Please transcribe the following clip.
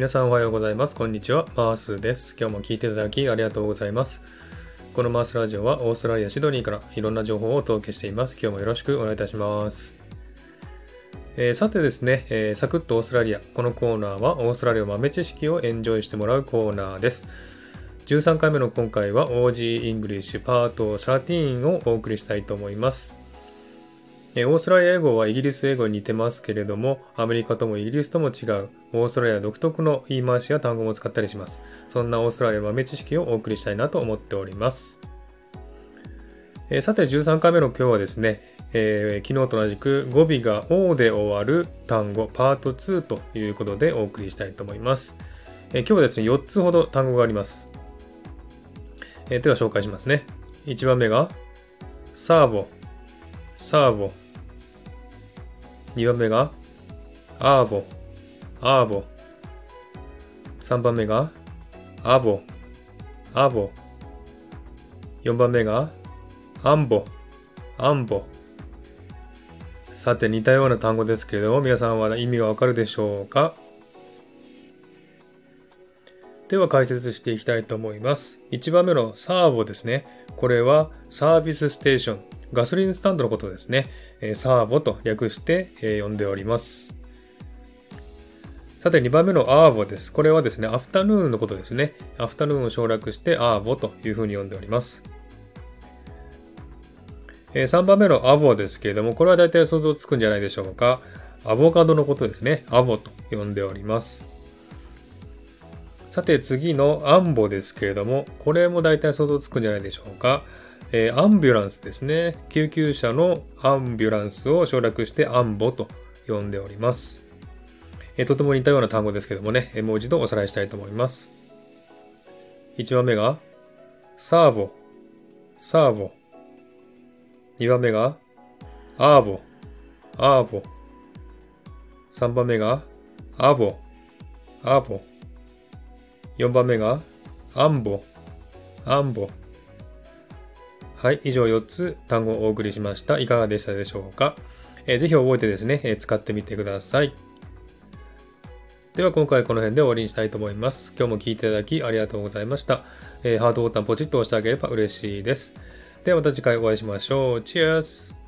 皆さんおはようございます。こんにちは。マースです。今日も聞いていただきありがとうございます。このマースラジオはオーストラリア・シドニーからいろんな情報をお届けしています。今日もよろしくお願いいたします。えー、さてですね、えー、サクッとオーストラリア。このコーナーはオーストラリア豆知識をエンジョイしてもらうコーナーです。13回目の今回は OG イングリッシュパート13をお送りしたいと思います。えオーストラリア英語はイギリス英語に似てますけれども、アメリカともイギリスとも違う、オーストラリア独特の言い回しや単語も使ったりします。そんなオーストラリア豆知識をお送りしたいなと思っております。えー、さて、13回目の今日はですね、えー、昨日と同じく語尾が O で終わる単語パート2ということでお送りしたいと思います。えー、今日はですね、4つほど単語があります。えー、では紹介しますね。1番目が、サーボ、サーボ。2番目が、アーボ、アーボ。3番目が、アボ、アボ。4番目が、アンボ、アンボ。さて似たような単語ですけれども皆さんは意味がわかるでしょうか？では解説していきたいと思います。1番目のサーボですね。これはサービスステーション、ガソリンスタンドのことですね。サーボと訳して呼んでおります。さて2番目のアーボです。これはですね、アフタヌーンのことですね。アフタヌーンを省略してアーボというふうに呼んでおります。3番目のアボですけれども、これは大体想像つくんじゃないでしょうか。アボカドのことですね。アボと呼んでおります。さて次のアンボですけれども、これも大体想像つくんじゃないでしょうか。えー、アンビュランスですね。救急車のアンビュランスを省略してアンボと呼んでおります。えー、とても似たような単語ですけどもね、えー、もう一度おさらいしたいと思います。1番目が、サーボ、サーボ。2番目が、アーボ、アーボ。3番目が、アボ、アボ。4番目が、アンボ、アンボ。はい、以上4つ単語をお送りしました。いかがでしたでしょうか、えー、ぜひ覚えてですね、えー、使ってみてください。では今回この辺で終わりにしたいと思います。今日も聴いていただきありがとうございました。えー、ハートボタンポチッと押してあげれば嬉しいです。ではまた次回お会いしましょう。チェアス